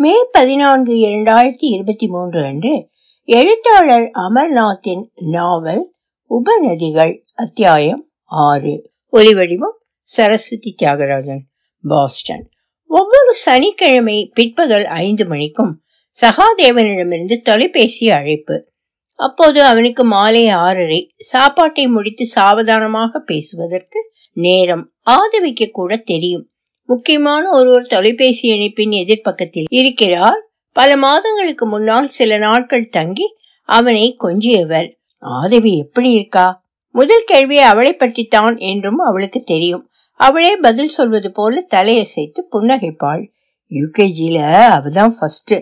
மே பதினான்கு இரண்டாயிரத்தி இருபத்தி மூன்று அன்று எழுத்தாளர் அமர்நாத்தின் நாவல் உபநதிகள் அத்தியாயம் ஆறு. ஒலிவடிவம் சரஸ்வதி தியாகராஜன் பாஸ்டன். ஒவ்வொரு சனிக்கிழமை பிற்பகல் ஐந்து மணிக்கும் சகாதேவனிடமிருந்து தொலைபேசி அழைப்பு. அப்போது அவனுக்கு மாலை ஆறரை சாப்பாட்டை முடித்து சாவதானமாக பேசுவதற்கு நேரம் ஆதவிக்க கூட தெரியும். முக்கியமான ஒருவர் தொலைபேசி இணைப்பின் எதிர்ப்பக்கத்தில் இருக்கிறார். பல மாதங்களுக்கு முன்னால் சில நாட்கள் தங்கி அவனை கொஞ்சியவர். ஆதவி எப்படி இருக்கா? முதல் கேள்வி அவளை பற்றித்தான் என்றும் அவளுக்கு தெரியும். அவளே பதில் சொல்வது போல தலையசைத்து புன்னகைப்பாள். யூகேஜியில அவதான் ஃபர்ஸ்ட்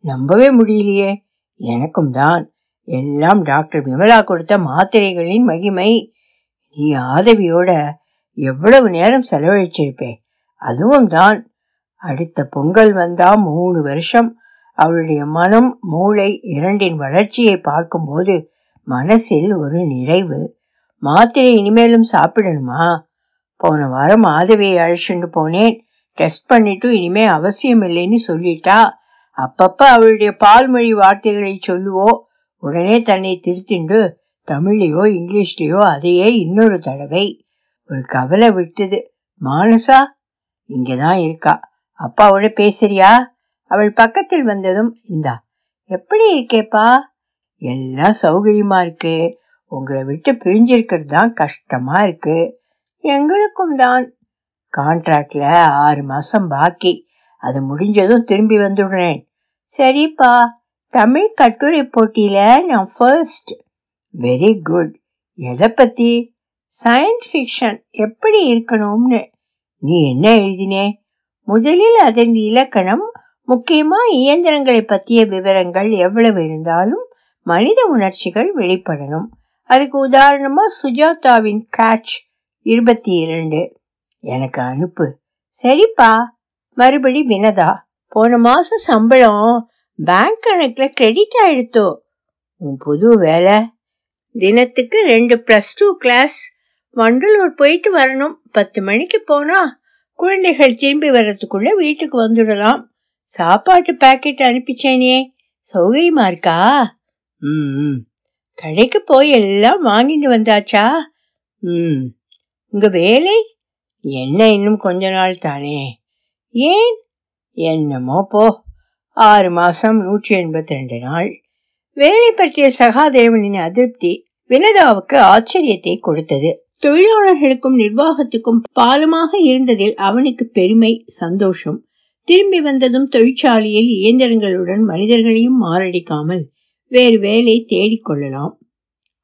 நம்பவே முடியலையே. எனக்கும் தான். எல்லாம் டாக்டர் விமலா கொடுத்த மாத்திரைகளின் மகிமை. நீ ஆதவியோட எவ்வளவு நேரம் செலவழிச்சிருப்பேன் அதுவும் தான். அடுத்த பொங்கல் வந்தா மூணு வருஷம். அவளுடைய மனம் மூளை இரண்டின் வளர்ச்சியை பார்க்கும்போது மனசில் ஒரு நிறைவு. மாத்திரை இனிமேலும் சாப்பிடணுமா? போன வாரம் மாதவியை அழைச்சிட்டு போனேன். டெஸ்ட் பண்ணிட்டு இனிமே அவசியம் இல்லைன்னு சொல்லிட்டா. அப்பப்ப அவளுடைய பால்மொழி வார்த்தைகளை சொல்லுவோ உடனே தன்னை திருத்திண்டு தமிழ்லையோ இங்கிலீஷ்லேயோ அதையே இன்னொரு தடவை. ஒரு கவலை விட்டது. மானசா? இங்கேதான் இருக்கா. அப்பாவோட பேசுறியா? அவள் பக்கத்தில் வந்ததும் இந்தா எப்படி இருக்கேப்பா? எல்லாம் சௌகரியமா இருக்கு. உங்களை விட்டு பிரிஞ்சிருக்கிறது தான் கஷ்டமா இருக்கு. எங்களுக்கும் தான். கான்ட்ராக்ட்ல ஆறு மாசம் பாக்கி. அது முடிஞ்சதும் திரும்பி வந்துடுறேன். சரிப்பா. தமிழ் கட்டுரை போட்டியில நான் ஃபர்ஸ்ட் வெரி குட் எதை பத்தி? சயின்ஸ் ஃபிக்ஷன் எப்படி இருக்கணும்னு. நீ என்ன எழுதினே? முதலில் அதன் இலக்கணம் முக்கியமா இயந்திரங்களை பற்றிய விவரங்கள் எவ்வளவு இருந்தாலும் மனித உணர்ச்சிகள் வெளிப்படணும். அதுக்கு உதாரணமா சுஜாதாவின் கேட்ச் இருபத்தி இரண்டு எனக்கு அனுப்பு. சரிப்பா. மறுபடி வினதா. போன மாசம் சம்பளம் பேங்க் கணக்குல கிரெடிட் ஆயிடுத்தோ உன் புது வேலை? தினத்துக்கு ரெண்டு ப்ளஸ் டூ கிளாஸ் வண்டலூர் போயிட்டு வரணும். பத்து மணிக்கு போனா குழந்தைகள் திரும்பி வர்றதுக்குள்ள வீட்டுக்கு வந்துடலாம். சாப்பாட்டு பாக்கெட் அனுப்பிச்சேனே. சௌகரியமா இருக்கா? ம் கடைக்கு போய் எல்லாம் வாங்கிட்டு வந்தாச்சா? ம். உங்க வேலை? என்ன இன்னும் கொஞ்ச நாள் தானே. ஏன்? என்னமோ போ. ஆறு மாசம் நூற்றி எண்பத்தி ரெண்டு நாள். வேலை பற்றிய சகாதேவனின் அதிருப்தி வினதாவுக்கு ஆச்சரியத்தை கொடுத்தது. தொழிலாளர்களுக்கும் நிர்வாகத்துக்கும் பாலமாக இருந்ததில் அவனுக்கு பெருமை சந்தோஷம். திரும்பி வந்ததும் தொழிற்சாலையில் இயந்திரங்களுடன் மனிதர்களையும் மாரடிக்காமல் வேறு வேலை தேடிக்கொள்ளலாம்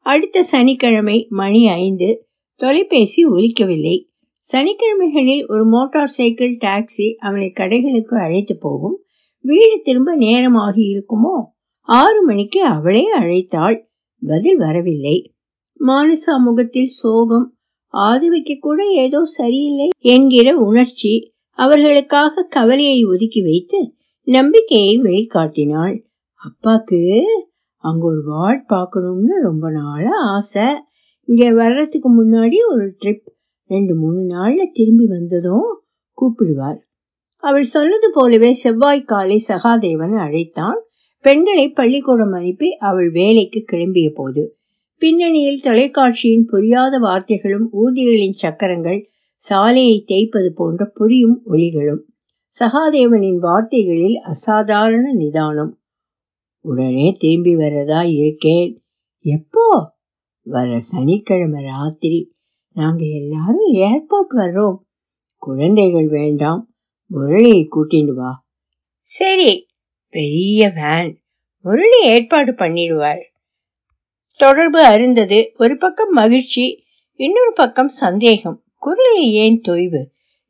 அடுத்த சனிக்கிழமை மணி ஐந்து. தொலைபேசி ஒலிக்கவில்லை. சனிக்கிழமைகளில் ஒரு மோட்டார் சைக்கிள் டாக்ஸி அவனை கடைகளுக்கு அழைத்து போகும். வீடு திரும்ப நேரமாகி இருக்குமோ? ஆறு மணிக்கு அவளே அழைத்தாள். பதில் வரவில்லை. மானசா முகத்தில் சோகம் ஆதவிக்கு கூட ஏதோ சரியில்லை என்கிற உணர்ச்சி அவர்களுக்காக கவலையை ஒதுக்கி வைத்து நம்பிக்கையை வெளிக்காட்டினாள். அப்பாக்கு அங்க ஒரு வார்ட் பார்க்கணும்னு ரொம்ப நாளா ஆசை. இங்க வர்றதுக்கு முன்னாடி ஒரு ட்ரிப் ரெண்டு மூணு நாள்ல திரும்பி வந்ததும் கூப்பிடுவார். அவள் சொன்னது போலவே செவ்வாய் காலை சகாதேவன் அழைத்தான். பெண்களை பள்ளிக்கூடம் அனுப்பி அவள் வேலைக்கு கிளம்பிய போது பின்னணியில் தொலைக்காட்சியின் புரியாத வார்த்தைகளும் ஊர்திகளின் சக்கரங்கள் சாலையை தேய்ப்பது போன்ற புரியும் ஒலிகளும் சகாதேவனின் வார்த்தைகளில் அசாதாரண நிதானம். உடனே திரும்பி வரதா இருக்கேன். எப்போ? வர சனிக்கிழமை ராத்திரி. நாங்கள் எல்லாரும் ஏர்போர்ட் வர்றோம். குழந்தைகள் வேண்டாம். முரளியை கூட்டிட்டு வா. சரி. பெரிய வேன் முரளி ஏற்பாடு பண்ணிடுவார். தொடர்பு அறிந்தது ஒரு பக்கம் மகிழ்ச்சி இன்னொரு பக்கம் சந்தேகம். குரலில் ஏன் தொய்வு?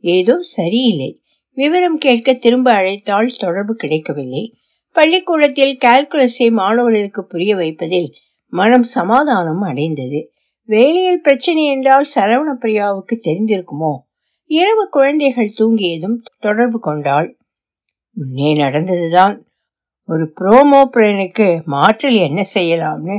ஏதோ சரியில்லை. விவரம் கேட்க திரும்ப அழைத்தால் தொடர்பு கிடைக்கவில்லை. பள்ளிக்கூடத்தில் கால்குலஸை மாணவர்களுக்கு புரிய வைப்பதில் மனம் சமாதானம் அடைந்தது. வேலையில் பிரச்சனை என்றால் சரவண பிரியாவுக்கு தெரிந்திருக்குமோ? இரவு குழந்தைகள் தூங்கியதும் தொடர்பு கொண்டாள். முன்னே நடந்ததுதான். ஒரு ப்ரோமோ பிளனுக்கு மாற்றில் என்ன செய்யலாம்னு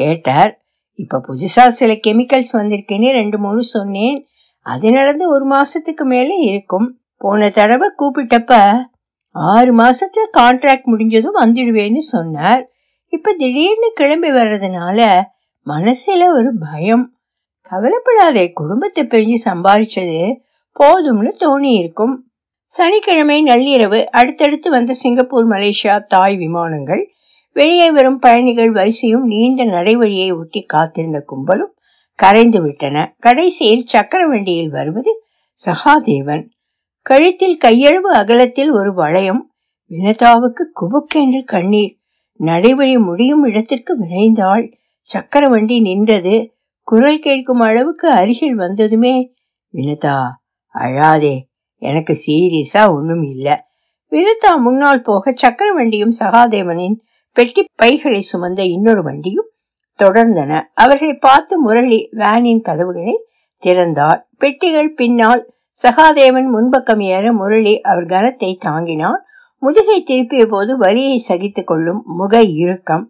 கேட்டார். இப்ப புதுசா சில கெமிக்கல்ஸ் வந்திருக்குன்னு ரெண்டு மூணு சொன்னேன். அது நடந்து ஒரு மாசத்துக்கு மேலே இருக்கும். போன தடவை கூப்பிட்டப்ப ஆறு மாசத்து கான்ட்ராக்ட் முடிஞ்சதும் வந்துடுவேன்னு சொன்னார். இப்ப திடீர்னு கிளம்பி வர்றதுனால மனசுல ஒரு பயம். கவலைப்படாதே குடும்பத்தை பிரிஞ்சு சம்பாதிச்சது போதும்னு தோணி இருக்கும் சனிக்கிழமை நள்ளிரவு அடுத்தடுத்து வந்த சிங்கப்பூர் மலேசியா தாய் விமானங்கள் வெளியே வரும் பயணிகள் வரிசையும் நீண்ட நடைவழியை ஒட்டி காத்திருந்த கும்பலும் கரைந்து விட்டன. கடைசியில் சக்கர வண்டியில் வருவது சகாதேவன். கழுத்தில் கையளவு அகலத்தில் ஒரு வளையம் வினதாவுக்கு குபுக்கென்று கண்ணீர். நடைவழி முடியும் இடத்திற்கு விரைந்தாள். சக்கர வண்டி நின்றது. குரல் கேட்கும் அளவுக்கு அருகில் வந்ததுமே வினதா அழாதே. எனக்கு சீரியஸா ஒன்றும் இல்லை. வினதா முன்னால் போக சக்கர வண்டியும் சகாதேவனின் பெட்டி பைகளை சுமந்த இன்னொரு வண்டியும் தொடர்ந்தன. அவர்களை பார்த்து முரளி வேனின் கதவுகளை திறந்தார் பெட்டிகள் பின்னால் சகாதேவன் முன்பக்கம் ஏற முரளி அவர் கனத்தை தாங்கினார் முதுகை திருப்பிய போது வலியை சகித்து கொள்ளும் முக இறுக்கம்.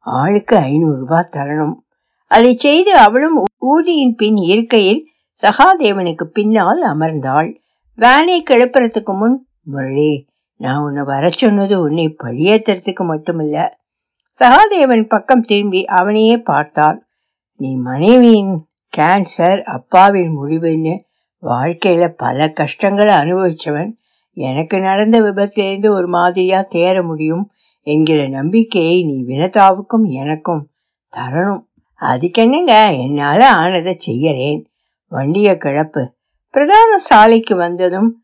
ஆளுக்கு ஐநூறு ரூபாய் தரணும். அதை செய்து அவளும் ஊதியின் பின் இருக்கையில் சகாதேவனுக்கு பின்னால் அமர்ந்தாள். வேனை கிளப்புறதுக்கு முன் முரளி நான் உன்னை வர சொன்னது உன்னை பழியேற்றுறதுக்கு மட்டுமில்ல. சகாதேவன் பக்கம் திரும்பி அவனையே பார்த்தாள் நீ மனைவியின் கேன்சர் அப்பாவின் முடிவுன்னு வாழ்க்கையில் பல கஷ்டங்களை அனுபவித்தவன் எனக்கு நடந்த விபத்திலேருந்து ஒரு மாதிரியாக தேர முடியும் என்கிற நம்பிக்கையை நீ வினதாவுக்கும் எனக்கும் தரணும். அதுக்கென்னங்க என்னால் ஆனதை செய்யறேன். வண்டிய கிளப்பு. பிரதான சாலைக்கு வந்ததும்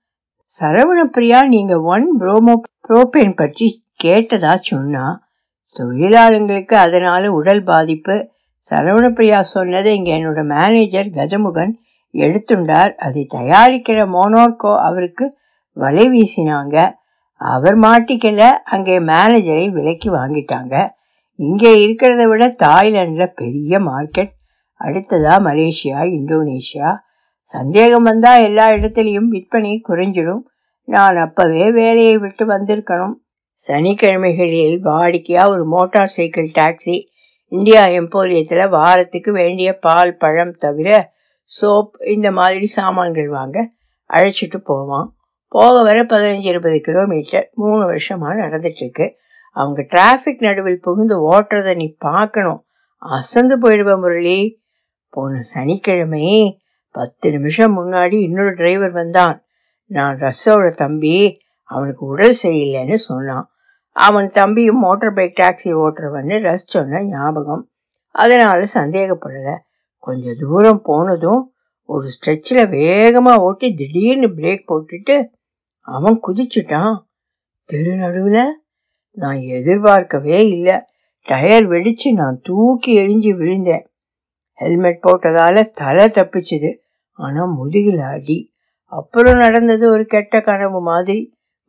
சரவணப்பிரியா நீங்க ஒன் புரோமோ புரோபேன் பற்றி கேட்டதா சொன்னா தொழிலாளங்களுக்கு அதனால உடல் பாதிப்பு. சரவணப்பிரியா சொன்னதை இங்கே என்னோட மேனேஜர் கஜமுகன் எடுத்துண்டார். அதை தயாரிக்கிற மோனோர்கோ அவருக்கு வலை வீசினாங்க. அவர் மாட்டிக்கல அங்கே மேனேஜரை விலைக்கு வாங்கிட்டாங்க. இங்கே இருக்கிறத விட தாய்லாண்டில் பெரிய மார்க்கெட் அடுத்ததா மலேசியா இந்தோனேஷியா. சந்தேகம் வந்தா எல்லா இடத்துலையும் விற்பனை குறைஞ்சிடும். நான் அப்பவே வேலையை விட்டு வந்திருக்கணும். சனிக்கிழமைகளில் வாடிக்கையா ஒரு மோட்டார் சைக்கிள் டாக்ஸி இந்தியா எம்போரியத்தில் வாரத்துக்கு வேண்டிய பால் பழம் தவிர சோப் இந்த மாதிரி சாமான்கள் வாங்க அழைச்சிட்டு போவான். போக வர பதினஞ்சு இருபது கிலோமீட்டர் மூணு வருஷமாக நடந்துட்டு இருக்கு அவங்க டிராஃபிக் நடுவில் புகுந்து ஓட்டுறத நீ பார்க்கணும். அசந்து போயிடுவ முரளி. போன சனிக்கிழமை பத்து நிமிஷம் முன்னாடி இன்னொரு டிரைவர் வந்தான். நான் ரஸ்ஸோட தம்பி அவனுக்கு உடல் சரியில்லைன்னு சொன்னான். அவன் தம்பியும் மோட்டார் பைக் டாக்ஸி ஓட்டுறவன்னு ரஸ் சொன்ன ஞாபகம். அதனால் சந்தேகப்படலை. கொஞ்சம் தூரம் போனதும் ஒரு ஸ்ட்ரெச்சில் வேகமாக ஓட்டி திடீர்னு பிரேக் போட்டுட்டு அவன் குதிச்சுட்டான். தெரு நடுவில் நான் எதிர்பார்க்கவே இல்லை. டயர் வெடித்து நான் தூக்கி எரிஞ்சு விழுந்தேன். ஹெல்மெட் போட்டதால தலை தப்பிச்சுது. ஆனால் முதுகில் அடி. அப்புறம் நடந்தது ஒரு கெட்ட கனவு மாதிரி.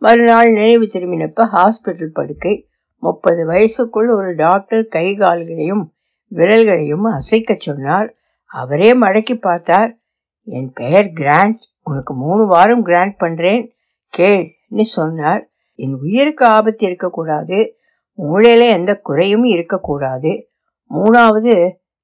மறுநாள் நினைவு திரும்பினப்ப ஹாஸ்பிட்டல் படுக்கை. முப்பது வயசுக்குள் ஒரு டாக்டர் கை கால்களையும் விரல்களையும் அசைக்க சொன்னார். அவரே மடக்கி பார்த்தார். என் பெயர் கிராண்ட். உனக்கு மூணு வாரம் கிராண்ட் பண்ணுறேன் கேள்னு சொன்னார். என் உயிருக்கு ஆபத்து இருக்கக்கூடாது. மூளையில் எந்த குறையும் இருக்கக்கூடாது. மூணாவது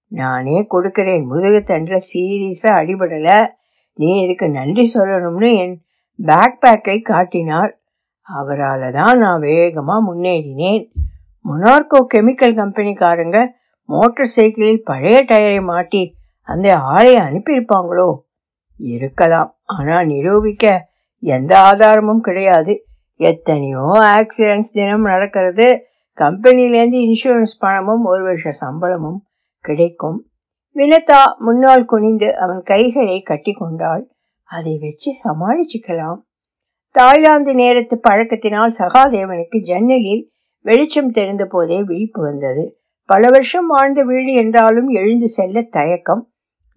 நானே கொடுக்கிறேன். முதுகு தண்டில் சீரியஸாக அடிபடலை. நீ இதுக்கு நன்றி சொல்லணும்னு என் பேக் பேக்கை காட்டினார். அவரால் தான் நான் வேகமாக முன்னேறினேன். மொனார்கோ கெமிக்கல் கம்பெனிக்காரங்க மோட்டார் சைக்கிளில் பழைய டயரை மாட்டி அந்த ஆளை அனுப்பியிருப்பாங்களோ? இருக்கலாம். ஆனால் நிரூபிக்க எந்த ஆதாரமும் கிடையாது. எத்தனையோ ஆக்சிடென்ட்ஸ் தினம் நடக்கிறது. கம்பெனிலேருந்து இன்சூரன்ஸ் பணமும் ஒரு வருஷ சம்பளமும். கிடைக்கும். வினதா முன்னால் குனிந்து அவன் கைகளை கட்டி கொண்டாள் அதை வச்சு சமாளிச்சுக்கலாம். தாய்லாந்து நேரத்து பழக்கத்தினால் சகாதேவனுக்கு ஜன்னலில் வெளிச்சம் தெரிந்த போதே விழிப்பு வந்தது. பல வருஷம் வாழ்ந்த வீடு என்றாலும் எழுந்து செல்ல தயக்கம்.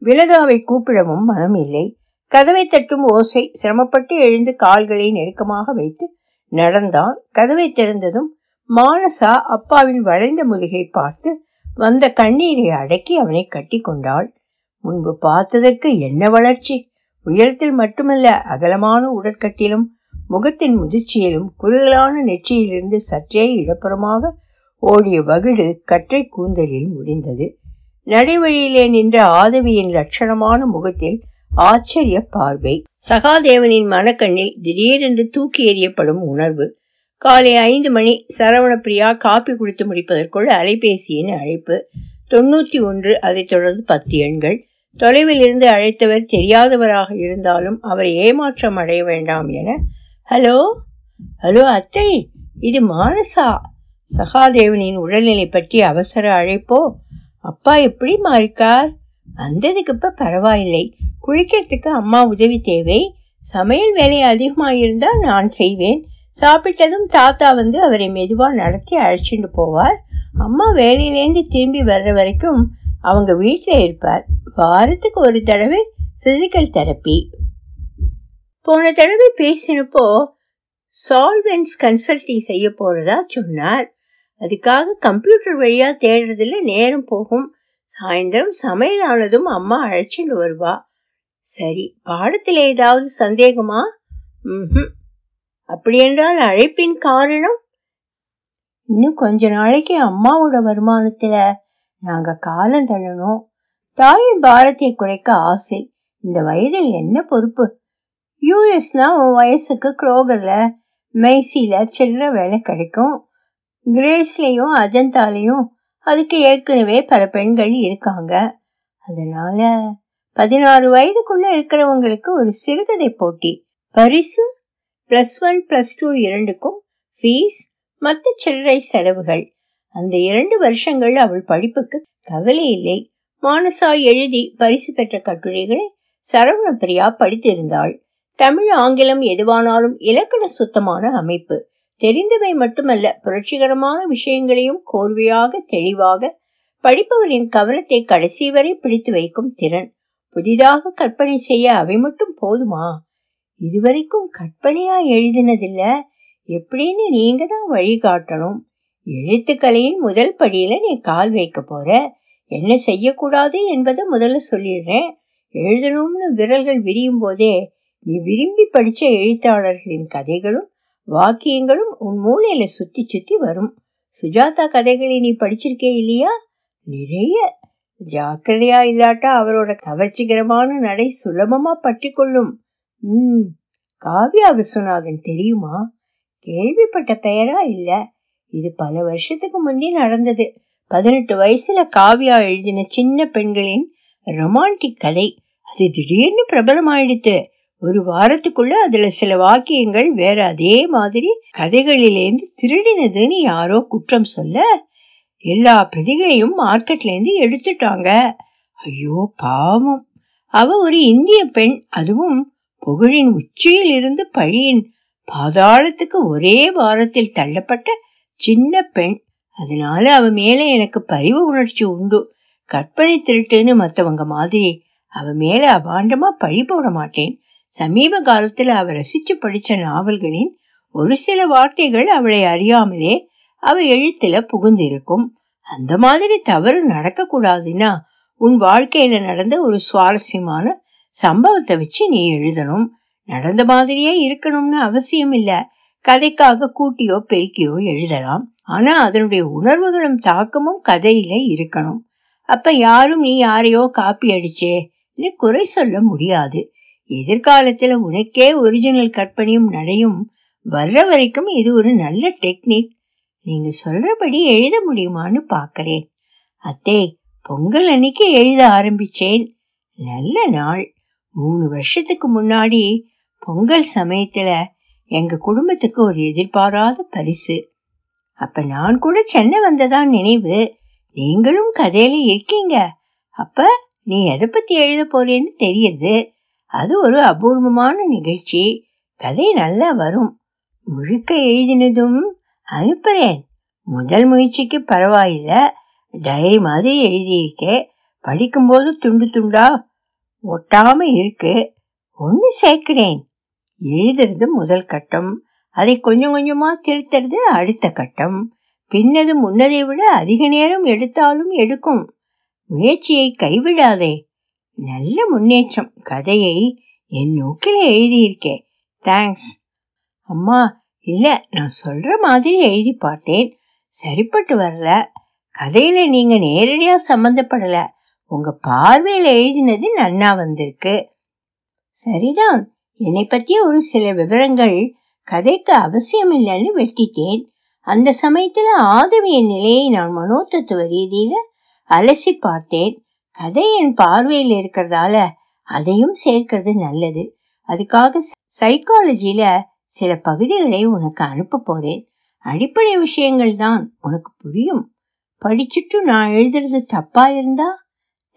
வினதாவை கூப்பிடவும் மனம் இல்லை. கதவை தட்டும் ஓசை சிரமப்பட்டு எழுந்து கால்களை நெருக்கமாக வைத்து நடந்தான். கதவை திறந்ததும் மானசா அப்பாவின் வளைந்த முதுகை பார்த்து வந்த கண்ணீரை அடக்கி அவனை கட்டி கொண்டாள். முன்பு பார்த்ததற்கு என்ன வளர்ச்சி? உயரத்தில் மட்டுமல்ல அகலமான உடற்கட்டிலும் முகத்தின் முதிர்ச்சியிலும் குறுகலான நெற்றியிலிருந்து சற்றே இடப்புறமாக ஓடிய வகுடு கற்றை கூந்தலில் முடிந்தது. நடைவழியிலே நின்ற ஆதவியின் லட்சணமான முகத்தில் ஆச்சரிய பார்வை. சகாதேவனின் மனக்கண்ணில் திடீரென்று தூக்கி எறியப்படும் உணர்வு. காலை ஐந்து மணி சரவணப்பிரியா காப்பி குடித்து முடிப்பதற்குள் அலைபேசியின் அழைப்பு. தொண்ணூற்றி ஒன்று அதைத் தொடர்ந்து பத்து எண்கள். தொலைவில் இருந்து அழைத்தவர் தெரியாதவராக இருந்தாலும் அவரை ஏமாற்றம் அடைய வேண்டாம் என ஹலோ? ஹலோ அத்தை இது மானசா? சகாதேவனின் உடல்நிலை பற்றி அவசர அழைப்போ? அப்பா எப்படி மாறிக்கார்? வந்ததுக்கு இப்போ பரவாயில்லை. குளிக்கிறதுக்கு அம்மா உதவி தேவை. சமையல் வேலை அதிகமாக இருந்தால் நான் செய்வேன். சாப்பிட்டதும் தாத்தா வந்து அவரை மெதுவாக நடத்தி அழைச்சிட்டு போவார். அம்மா வேலையிலேருந்து திரும்பி வர்ற வரைக்கும் அவங்க வீட்டில் இருப்பார். வாரத்துக்கு ஒரு தடவை ஃபிசிக்கல் தெரப்பி போன தடவை பேசினப்போ சால்வென்ஸ் கன்சல்டிங் செய்ய போகிறதா சொன்னார். அதுக்காக கம்ப்யூட்டர் வழியாக தேடுறதுல நேரம் போகும். சாயந்தரம் சமையல் ஆனதும் அம்மா அழைச்சிட்டு வருவா. சரி பாடத்தில் ஏதாவது சந்தேகமா? ம் அப்படியென்றால் அழைப்பின் காரணம்? இன்னும் கொஞ்ச நாளைக்கு அம்மாவோட வருமானத்துல நாங்க காலம் தள்ளணும். தாயின் பாரத்தை குறைக்க ஆசை. இந்த வயதில் என்ன பொறுப்பு? யூஎஸ்னா உன் வயசுக்கு குரோகர்ல மெய்சில சில்லற வேலை கிடைக்கும். கிரேஸ்லயும் அஜந்தாலையும் அதுக்கு ஏற்கனவே பல பெண்கள் இருக்காங்க. அதனால பதினாறு வயதுக்குள்ள இருக்கிறவங்களுக்கு ஒரு சிறுகதை போட்டி. பரிசு? பிளஸ் ஒன் பிளஸ் டூ இரண்டுக்கும் ஃபீஸ் மற்ற சில்லறை செலவுகள். அந்த இரண்டு வருஷங்கள் அவள் படிப்புக்கு கவலை இல்லை. மானசா எழுதி பரிசு பெற்ற கட்டுரைகளை சரவணப்பிரியா படித்திருந்தாள். தமிழ் ஆங்கிலம் எதுவானாலும் இலக்கண சுத்தமான அமைப்பு. தெரிந்தவை மட்டுமல்ல புரட்சிகரமான விஷயங்களையும் கோர்வையாக தெளிவாக படிப்பவரின் கவனத்தை கடைசி வரை பிடித்து வைக்கும் திறன். புதிதாக கற்பனை செய்ய அவை மட்டும் போதுமா? இதுவரைக்கும் கற்பனையா எழுதினதில்ல. எப்படின்னு நீங்க தான் வழிகாட்டணும் எழுத்துக்கலையின் முதல் படியில நீ கால் வைக்க போற. என்ன செய்யக்கூடாது என்பதை முதல்ல சொல்லிடுறேன். எழுதணும்னு விரல்கள் விரியும் போதே நீ விரும்பி படிச்ச எழுத்தாளர்களின் கதைகளும் வாக்கியங்களும் உன் மூளையில சுத்தி சுத்தி வரும். சுஜாதா கதைகளை நீ படிச்சிருக்கே இல்லையா? நிறைய. ஜாக்கிரதையா இல்லாட்டா அவரோட கவர்ச்சிகரமான நடை சுலபமா பற்றி கொள்ளும். ம் காவ்யா விஸ்வநாதன் தெரியுமா? கேள்விப்பட்ட பெயரா இல்ல? இது பல வருஷத்துக்கு முந்தி நடந்தது. பதினெட்டு வயசுல காவியா எழுதின சின்ன பெண்களின் ரொமான்டிக் கதை. அது திடீர்னு பிரபலமாயிடுத்து. ஒரு வாரத்துக்குள்ள அதுல சில வாக்கியங்கள் வேற அதே மாதிரி கதைகளிலேருந்து திருடினதுன்னு யாரோ குற்றம் சொல்ல எல்லா பிரதிகளையும் மார்க்கெட்லேருந்து எடுத்துட்டாங்க. ஐயோ பாவம். அவ ஒரு இந்திய பெண். அதுவும் புகழின் உச்சியில் இருந்து பழியின் பாதாளத்துக்கு ஒரே வாரத்தில் தள்ளப்பட்ட சின்ன பெண். அதனால அவ மேல எனக்கு பரிவு உணர்ச்சி உண்டு. கற்பனை திருட்டுன்னு மத்தவங்க மாதிரி அவ மேல அபாண்டமா பழி போட மாட்டேன். சமீப காலத்துல அவ ரசிச்சு படிச்ச நாவல்களின் ஒரு சில வார்த்தைகள் அவளை அறியாமலே அவ எழுத்துல புகுந்திருக்கும். அந்த மாதிரி தவறு நடக்கக்கூடாதுன்னா உன் வாழ்க்கையில நடந்த ஒரு சுவாரஸ்யமான சம்பவத்தை வச்சு நீ எழுதணும். நடந்த மாதிரியே இருக்கணும்னு அவசியம் இல்ல. கதைக்காக கூட்டியோ பெருக்கியோ எழுதலாம். ஆனா அதனுடைய உணர்வுகளும் தாக்கமும் கதையில இருக்கணும். அப்ப யாரும் நீ யாரையோ காப்பி அடிச்சே குறை சொல்ல முடியாது. எதிர்காலத்துல உனக்கே ஒரிஜினல் கற்பனையும் நடையும். வர்ற வரைக்கும் இது ஒரு நல்ல டெக்னிக் நீங்க சொல்றபடி எழுத முடியுமான்னு பாக்கிறேன். அத்தே பொங்கல் அன்னைக்கு எழுத ஆரம்பிச்சேன். நல்ல நாள். மூணு வருஷத்துக்கு முன்னாடி பொங்கல் சமயத்துல எங்க குடும்பத்துக்கு ஒரு எதிர்பாராத பரிசு. அப்ப நான் கூட சென்னை வந்ததா நினைவு. நீங்களும் கதையில இருக்கீங்க. அப்ப நீ எதை பத்தி எழுத போறேன்னு தெரியுது. அது ஒரு அபூர்வமான நிகழ்ச்சி. கதை நல்லா வரும். முழுக்க எழுதினதும் அனுப்புறேன். முதல் முயற்சிக்கு பரவாயில்ல. டைரி மாதிரி எழுதியிருக்கேன் படிக்கும்போது துண்டு துண்டா ஒட்டாம இருக்கு. ஒன்று சேர்க்கிறேன். எழுதுறது முதல் கட்டம். அதை கொஞ்சம் கொஞ்சமா திருத்துறது அடுத்த கட்டம். பின்னது முன்னதை விட அதிக நேரம் எடுத்தாலும் எடுக்கும். முயற்சியை கைவிடாதே. நல்ல முன்னேற்றம். கதையை என் நோக்கில் எழுதியிருக்கேன் தேங்க்ஸ். அம்மா இல்லை நான் சொல்ற மாதிரி எழுதி பார்த்தேன். சரிப்பட்டு வரல. கதையில நீங்க நேரடியாக சம்மந்தப்படலை உங்க பார்வையில எழுதினது நன்னா வந்திருக்கு. சரிதான். என்னை பற்றிய ஒரு சில விவரங்கள் கதைக்கு அவசியம் இல்லைன்னு வெட்டிட்டேன். அந்த சமயத்துல ஆதவியின் நிலையை நான் மனோதத்துவ ரீதியில அலசி பார்த்தேன். கதை என் பார்வையில் இருக்கிறதால அதையும் சேர்க்கிறது நல்லது. அதுக்காக சைக்காலஜில சில பகுதிகளை உனக்கு அனுப்ப போறேன். அடிப்படை விஷயங்கள் தான் உனக்கு புரியும். படிச்சுட்டு நான் எழுதுறது தப்பா இருந்தா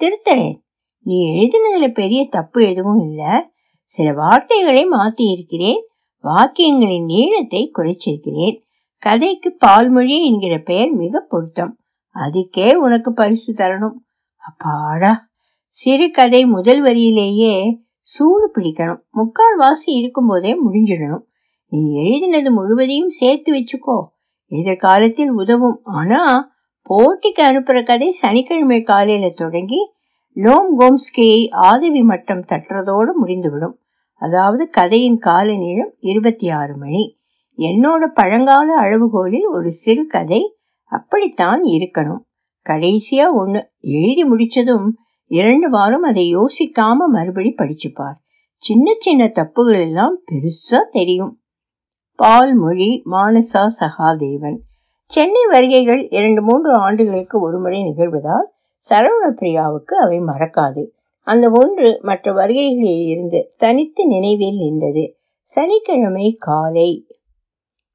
திருத்தறேன் நீ எழுதினதுல பெரிய தப்பு எதுவும் இல்ல. சில வார்த்தைகளை மாத்தி இருக்கிறேன் வாக்கியங்களின் நீளத்தை குறைச்சிருக்கிறேன். கதைக்கு பால்மொழி என்கிற பெயர் மிக பொருத்தம். அதுக்கே உனக்கு பரிசு தரணும். அப்பாடா. சிறுகதை முதல் வரியிலேயே சூடு பிடிக்கணும். முக்கால் வாசி இருக்கும்போதே முடிஞ்சிடணும். நீ எழுதினது முழுவதையும் சேர்த்து வச்சுக்கோ. எதிர்காலத்தில் உதவும். ஆனா போட்டிக்கு அனுப்புற கதை சனிக்கிழமை காலையில தொடங்கி நோம் கோம்ஸ்கியை ஆதவி மட்டம் தட்டுறதோடு முடிந்துவிடும். அதாவது கதையின் கால நீளம் இருபத்தி ஆறு மணி. என்னோட பழங்கால அளவுகோலில் ஒரு சிறு கதை அப்படித்தான் இருக்கணும். கடைசியா ஒன்று எழுதி முடிச்சதும் இரண்டு வாரம் அதை யோசிக்காம மறுபடி படிச்சுப்பார். சின்ன சின்ன தப்புகள் எல்லாம் பெருசா தெரியும். பால்மொழி மானசா சகாதேவன். சென்னை வருகைகள் இரண்டு மூன்று ஆண்டுகளுக்கு ஒருமுறை நிகழ்வதால் சரவண பிரியாவுக்கு அவை மறக்காது. அந்த ஒன்று மற்ற வருகைகளில் இருந்து தனித்து நினைவில் நின்றது. சனிக்கிழமை காலை.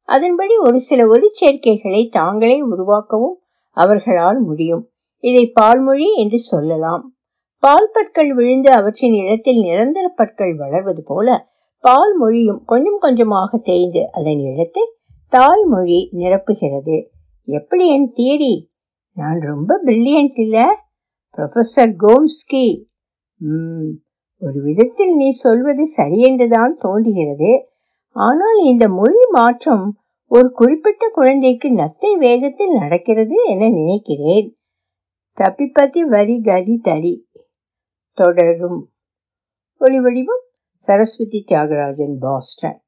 அதன்படி ஒரு சில ஒலிச்சேர்க்கைகளை தாங்களே உருவாக்கவும் அவர்களால் முடியும். இதை பால்மொழி என்று சொல்லலாம். பால் பற்கள் விழுந்து அவற்றின் இடத்தில் நிரந்தர பற்கள் வளர்வது போல பால் மொழியும் கொஞ்சம் கொஞ்சமாக தேய்ந்து அதன் இடத்தை தாய்மொழி நிரப்புகிறது. எப்படி என் தியரி? நான் ரொம்ப பிரில்லியன்ட் இல்லை. ப்ரொஃபசர் கோம்ஸ்கி ஒரு விதத்தில் நீ சொல்வது சரியென்றுதான் தோன்றுகிறது. ஆனால் இந்த மொழி மாற்றம் ஒரு குறிப்பிட்ட குழந்தைக்கு நத்தை வேகத்தில் நடக்கிறது என நினைக்கிறேன். தப்பிப்பத்தி வரி கதி தரி தொடரும். ஒளி வடிவம் சரஸ்வதி தியாகராஜன் பாஸ்டன்.